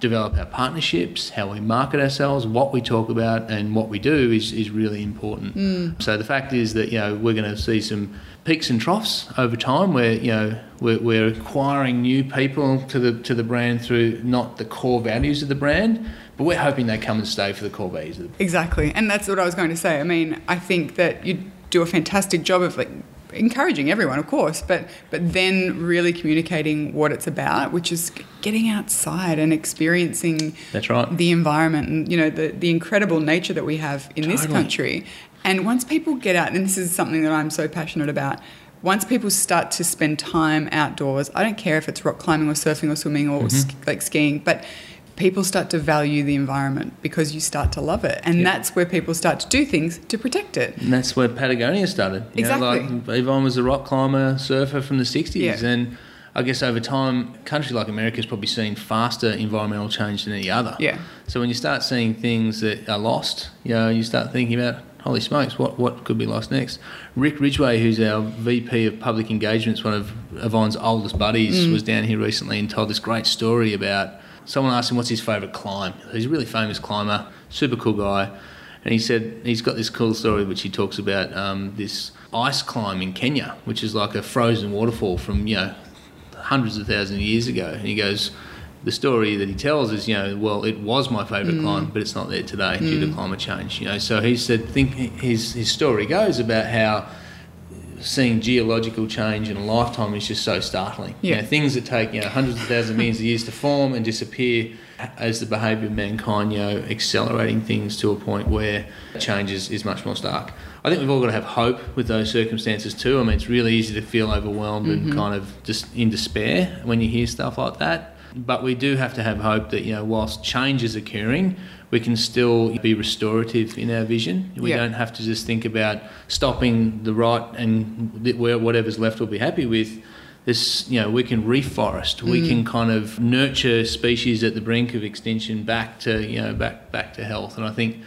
develop our partnerships, how we market ourselves, what we talk about, and what we do is, is really important. Hmm. So the fact is that you know we're going to see some peaks and troughs over time, where you know we're, we're acquiring new people to the to the brand through not the core values of the brand, but we're hoping they come and stay for the core values of the Exactly, and that's what I was going to say. I mean, I think that you do a fantastic job of like encouraging everyone, of course, but but then really communicating what it's about, which is getting outside and experiencing That's right. the environment and you know the the incredible nature that we have in this country. And once people get out, and this is something that I'm so passionate about. Once people start to spend time outdoors, I don't care if it's rock climbing or surfing or swimming or mm-hmm. sk- like skiing, but people start to value the environment because you start to love it. And Yeah. that's where people start to do things to protect it. And that's where Patagonia started. You Exactly. Know, like Yvon was a rock climber, surfer from the 60s. Yeah. And I guess over time, a country like has probably seen faster environmental change than any other. Yeah. So when you start seeing things that are lost, you know, you start thinking about, holy smokes, what, what could be lost next? Rick Ridgeway, who's our VP of Public Engagements, one of Yvon's oldest buddies, mm. was down here recently and told this great story about someone asked him what's his favourite climb. He's a really famous climber, super cool guy. And he said he's got this cool story which he talks about um, this ice climb in Kenya, which is like a frozen waterfall from, you know, hundreds of thousands of years ago. And he goes, the story that he tells is, you know, well, it was my favourite climb, but it's not there today due to climate change. You know, so he said, think his his story goes about how seeing geological change in a lifetime is just so startling. You Yeah. know, things that take you know hundreds of thousands of millions of years to form and disappear as the behaviour of mankind, you know, accelerating things to a point where change is, is much more stark. I think we've all got to have hope with those circumstances too. I mean, it's really easy to feel overwhelmed and mm-hmm. kind of just in despair when you hear stuff like that. But we do have to have hope that, you know, whilst change is occurring, we can still be restorative in our vision. We Yeah. don't have to just think about stopping the right and where whatever's left we'll be happy with. This, you know, we can reforest. We mm. can kind of nurture species at the brink of extinction back to, you know, back back to health. And I think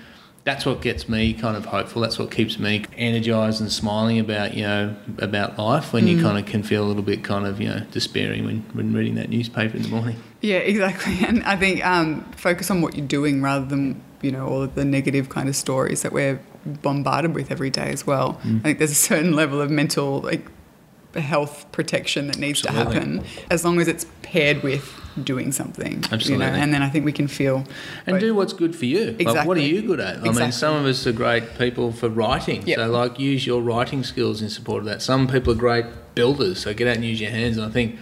that's what gets me kind of hopeful. That's what keeps me energized and smiling about, you know, about life. When you mm. kind of can feel a little bit kind of, you know, despairing when, when reading that newspaper in the morning. Yeah, exactly. *laughs* And I think um, focus on what you're doing rather than you know all of the negative kind of stories that we're bombarded with every day as well. I think there's a certain level of mental like health protection that needs Absolutely. to happen as long as it's paired with doing something. You Absolutely. know, and then I think we can feel And do what's good for you. Like, what are you good at? I mean, some of us are great people for writing. Yep. So, like, use your writing skills in support of that. Some people are great builders. So, get out and use your hands. And I think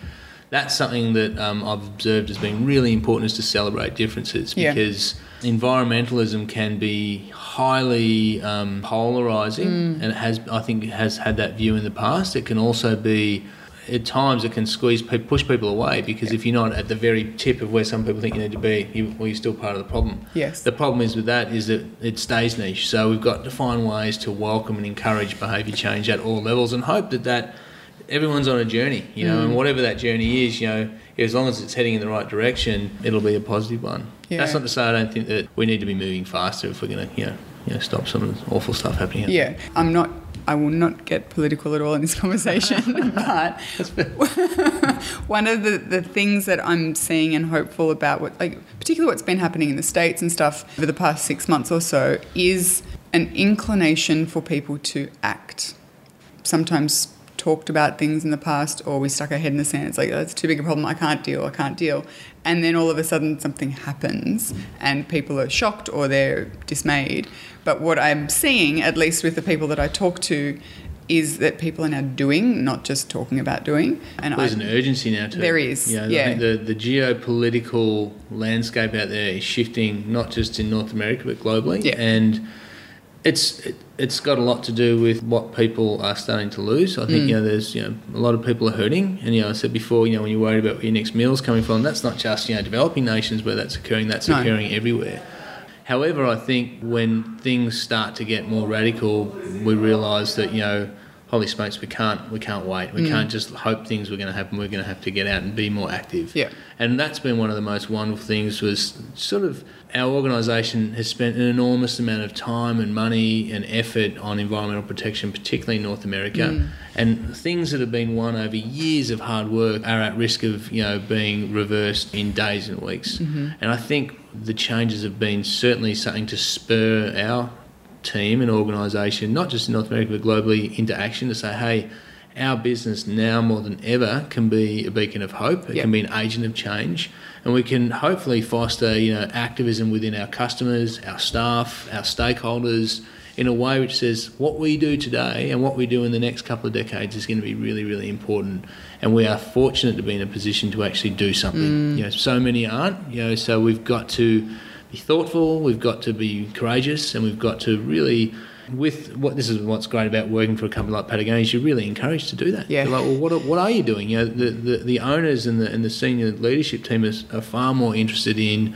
that's something that um, I've observed as being really important is to celebrate differences Yeah. because environmentalism can be highly um, polarizing Mm. and it has, I think, it has had that view in the past. It can also be at times it can squeeze push people away because if you're not at the very tip of where some people think you need to be, you, well, you're still part of the problem. Yes. The problem is with that is that it stays niche. So we've got to find ways to welcome and encourage behaviour change at all levels and hope that that everyone's on a journey, you know, Mm. and whatever that journey is, you know, as long as it's heading in the right direction, it'll be a positive one. That's not to say I don't think that we need to be moving faster if we're going to, you know, you know, stop some of the awful stuff happening. Yeah, I'm not. I will not get political at all in this conversation, *laughs* but *laughs* one of the, the things that I'm seeing and hopeful about, what like particularly what's been happening in the states and stuff over the past six months or so, is an inclination for people to act. Sometimes talked about things in the past, or we stuck our head in the sand. It's like that's too big a problem. I can't deal. I can't deal. And then all of a sudden something happens, and people are shocked or they're dismayed. But what I'm seeing, at least with the people that I talk to, is that people are now doing, not just talking about doing. And There's I, an urgency now too. There is, You know, yeah. I think the, the geopolitical landscape out there is shifting, not just in North America but globally. Yeah. And it's it, it's got a lot to do with what people are starting to lose. I Mm. think you know there's you know a lot of people are hurting, and you know I said before you know when you're worried about where your next meal's coming from, that's not just you know developing nations where that's occurring. That's No. occurring everywhere. However, I think when things start to get more radical, we realise that you know, holy smokes, we can't we can't wait. Mm. We can't just hope things were going to happen. We're going to have to get out and be more active. Yeah. And that's been one of the most wonderful things. Was sort of our organisation has spent an enormous amount of time and money and effort on environmental protection, particularly in North America. Mm. And things that have been won over years of hard work are at risk of you know being reversed in days and weeks. Mm-hmm. And I think the changes have been certainly something to spur our team and organisation, not just in North America but globally, into action to say, hey, our business now more than ever can be a beacon of hope. It Yep. can be an agent of change, and we can hopefully foster you know activism within our customers, our staff, our stakeholders. In a way which says what we do today and what we do in the next couple of decades is going to be really, really important. And we are fortunate to be in a position to actually do something. Mm. You know, so many aren't. You know, so we've got to be thoughtful, we've got to be courageous, and we've got to really, with what this is what's great about working for a company like Patagonia, is you're really encouraged to do that. Yeah. You're like, well, what, are- what are you doing? You know, the, the, the owners and the, and the senior leadership team is, are far more interested in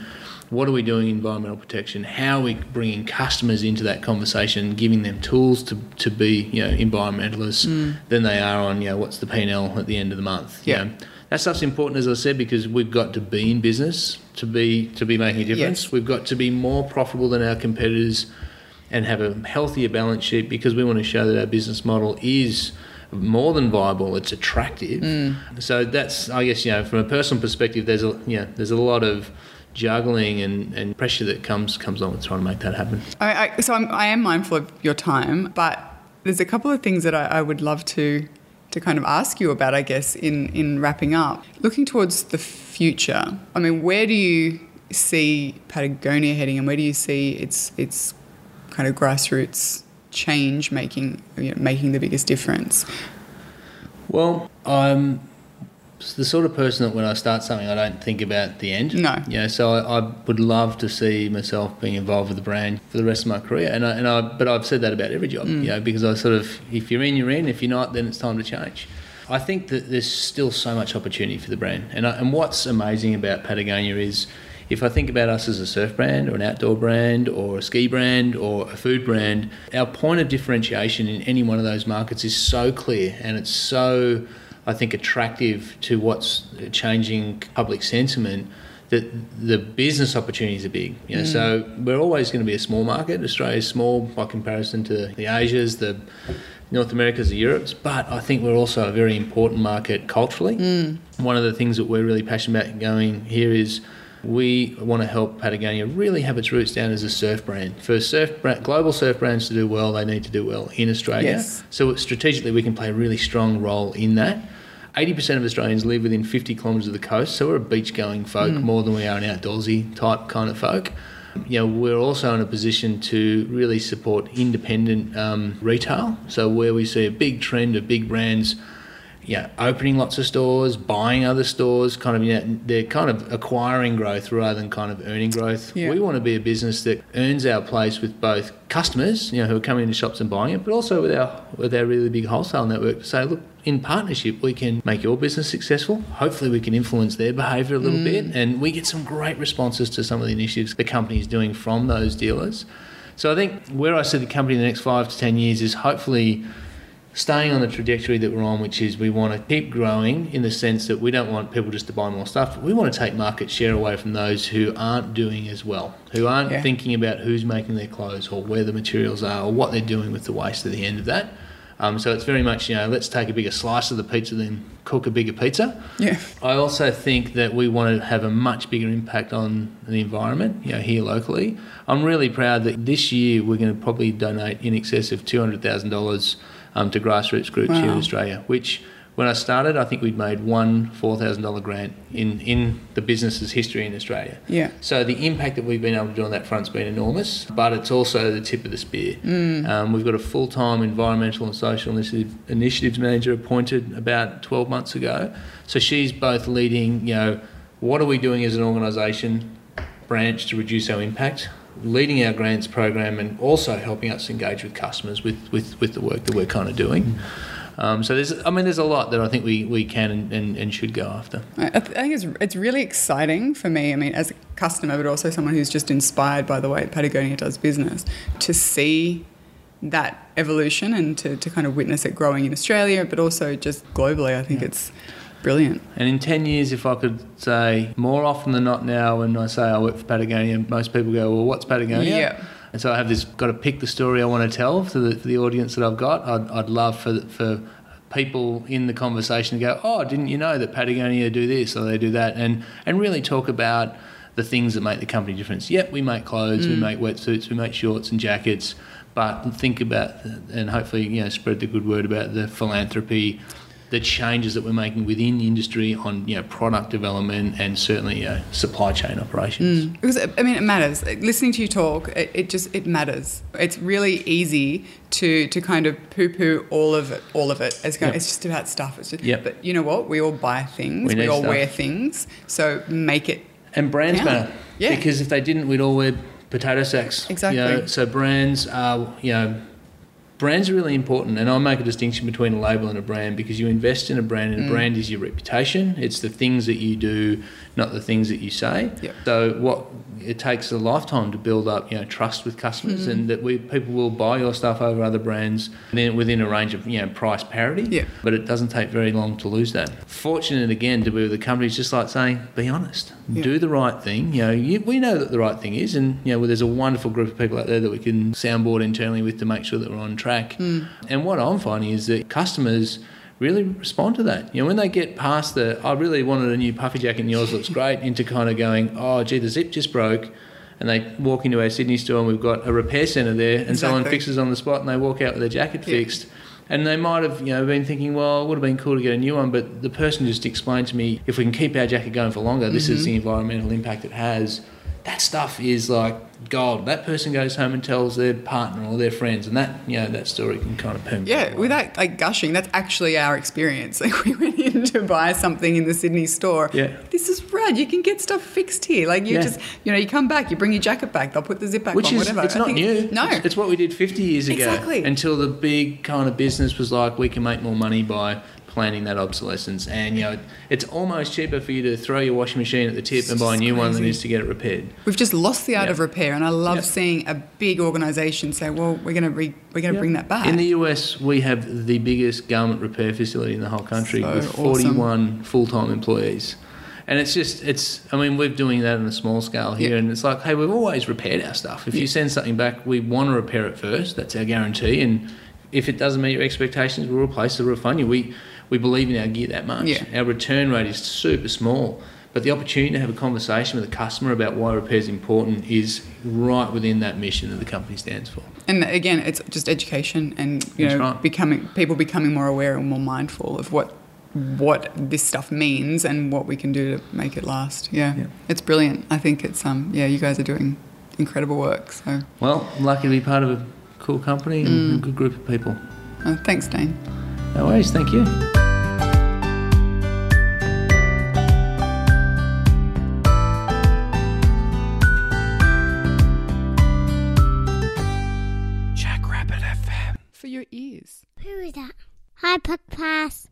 what are we doing in environmental protection? How are we bringing customers into that conversation, giving them tools to, to be you know environmentalists mm. than they are on you know what's the P and L at the end of the month. you Yeah. know. that stuff's important as I said because we've got to be in business to be to be making a difference. Yes. We've got to be more profitable than our competitors and have a healthier balance sheet because we want to show that our business model is more than viable. It's attractive. Mm. So that's, I guess, you know, from a personal perspective, there's a, you know, there's a lot of juggling and, and pressure that comes comes on with trying to make that happen. I, I, so I'm, I am mindful of your time, but there's a couple of things that I, I would love to to kind of ask you about. I guess in in wrapping up, looking towards the future. I mean, where do you see Patagonia heading, and where do you see its its kind of grassroots change making you know, making the biggest difference? Well, I'm the sort of person that when I start something, I don't think about the end. No. You know, so I, I would love to see myself being involved with the brand for the rest of my career. And I, and I, but I've said that about every job, mm. you know, because I sort of, if you're in, you're in. If you're not, then it's time to change. I think that there's still so much opportunity for the brand. And, I, and what's amazing about Patagonia is if I think about us as a surf brand or an outdoor brand or a ski brand or a food brand, our point of differentiation in any one of those markets is so clear and it's so, I think, attractive to what's changing public sentiment that the business opportunities are big. You know, mm. So we're always going to be a small market. Australia's small by comparison to the Asias, the North Americas, the Europes, but I think we're also a very important market culturally. Mm. One of the things that we're really passionate about going here is we want to help Patagonia really have its roots down as a surf brand. For surf brand, global surf brands to do well, they need to do well in Australia. Yes. So strategically, we can play a really strong role in that. 80% of Australians live within 50 kilometres of the coast, so we're a beach going folk more than we are an outdoorsy type kind of folk. You know, we're also in a position to really support independent um, retail. So where we see a big trend of big brands, yeah, opening lots of stores, buying other stores, kind of, you know, they're kind of acquiring growth rather than kind of earning growth. Yeah. We want to be a business that earns our place with both customers, you know, who are coming into shops and buying it, but also with our with our really big wholesale network to say, look, in partnership, we can make your business successful. Hopefully, we can influence their behaviour a little mm. bit, and we get some great responses to some of the initiatives the company is doing from those dealers. So I think where I see the company in the next five to ten years is hopefully staying on the trajectory that we're on, which is we want to keep growing in the sense that we don't want people just to buy more stuff. We want to take market share away from those who aren't doing as well, who aren't Yeah. thinking about who's making their clothes or where the materials are or what they're doing with the waste at the end of that. Um, so it's very much, you know, let's take a bigger slice of the pizza than cook a bigger pizza. Yeah. I also think that we want to have a much bigger impact on the environment, you know, here locally. I'm really proud that this year we're going to probably donate in excess of two hundred thousand dollars um, to grassroots groups here in Australia. Which, when I started, I think we'd made one four thousand dollar grant in in the business's history in Australia. Yeah. So the impact that we've been able to do on that front's been enormous, but it's also the tip of the spear. Um, we've got a full-time environmental and social initiative, initiatives manager appointed about 12 months ago. So she's both leading, you know, what are we doing as an organisation, branch to reduce our impact, leading our grants program, and also helping us engage with customers with, with, with the work that we're kind of doing. Um, so there's, I mean, there's a lot that I think we, we can and, and, and should go after. I I think it's, it's really exciting for me. I mean, as a customer, but also someone who's just inspired by the way Patagonia does business, to see that evolution and to, to kind of witness it growing in Australia, but also just globally. I think it's brilliant. And in 10 years, if I could say more often than not now, when I say I work for Patagonia, most people go, Well, what's Patagonia? Yeah. And so I have this got to pick the story I want to tell to the, for the audience that I've got. I'd, I'd love for, for people in the conversation to go, Oh, didn't you know that Patagonia do this or they do that? And, and really talk about the things that make the company difference. Yep, we make clothes, we mm. make wetsuits, we make shorts and jackets, but think about and hopefully you know spread the good word about the philanthropy, the changes that we're making within the industry on you know product development and certainly know, supply chain operations. Mm. Because I mean, it matters. Listening to you talk, it, it just it matters. It's really easy to to kind of poo poo all of it. All of it. It's, kind Yep. it's just about stuff. It's just, Yep. But you know what? We all buy things. We We, all stuff. wear things. So make it. And brands Yeah. matter. Yeah. Because if they didn't, we'd all wear potato sacks. Exactly. You know, so brands are, you know, brands are really important, and I make a distinction between a label and a brand because you invest in a brand, and a mm. brand is your reputation. It's the things that you do, not the things that you say. Yep. So what it takes a lifetime to build up, you know, trust with customers, mm. and that we people will buy your stuff over other brands within, within a range of you know price parity. Yep. But it doesn't take very long to lose that. Fortunate again to be with a company just like saying, be honest, Yeah. do the right thing. You know, you, we know that the right thing is, and you know, well, there's a wonderful group of people out there that we can soundboard internally with to make sure that we're on track. Hmm. And what I'm finding is that customers really respond to that. You know, when they get past the, I really wanted a new puffy jacket and yours looks great, into kind of going, oh, gee, the zip just broke. And they walk into our Sydney store and we've got a repair centre there and someone fixes on the spot and they walk out with their jacket Yeah. fixed. And they might have, you know, been thinking, well, it would have been cool to get a new one, but the person just explained to me, if we can keep our jacket going for longer, this is the Mm-hmm. environmental impact it has. That stuff is like gold. That person goes home and tells their partner or their friends, and that, you know, that story can kind of permeate. Yeah, without like gushing, that's actually our experience. Like *laughs* we went in to buy something in the Sydney store. Yeah. This is You can get stuff fixed here. Like you Yeah. just, you know, you come back, you bring your jacket back, they'll put the zip back Which on, is, whatever. it's not new. No. It's, it's what we did 50 years ago. Exactly. Until the big kind of business was like, we can make more money by planning that obsolescence. And, you know, it's almost cheaper for you to throw your washing machine at the tip and buy a new one than it is to get it repaired. We've just lost the art Yeah. of repair, and I love Yeah. seeing a big organisation say, "Well, we're going to re- we're going to bring that back." In the US, we have the biggest garment repair facility in the whole country So with awesome. 41 full-time employees. And it's just, it's, I mean, we're doing that on a small scale here, Yeah. and it's like, hey, we've always repaired our stuff. If you send something back, we want to repair it first. That's our guarantee. And if it doesn't meet your expectations, we'll replace it, we'll refund you. We, we believe in our gear that much. Yeah. Our return rate is super small. But the opportunity to have a conversation with a customer about why repair is important is right within that mission that the company stands for. And again, it's just education and you That's know right. becoming people becoming more aware and more mindful of what what this stuff means and what we can do to make it last. Yeah, Yeah. it's brilliant. I think it's um yeah, you guys are doing incredible work. So Well, I'm lucky to be part of a cool company and Mm. a good group of people. uh, thanks, Dane. No worries, thank you. Jackrabbit FM. For your ears. Who is that? Hi, podcast.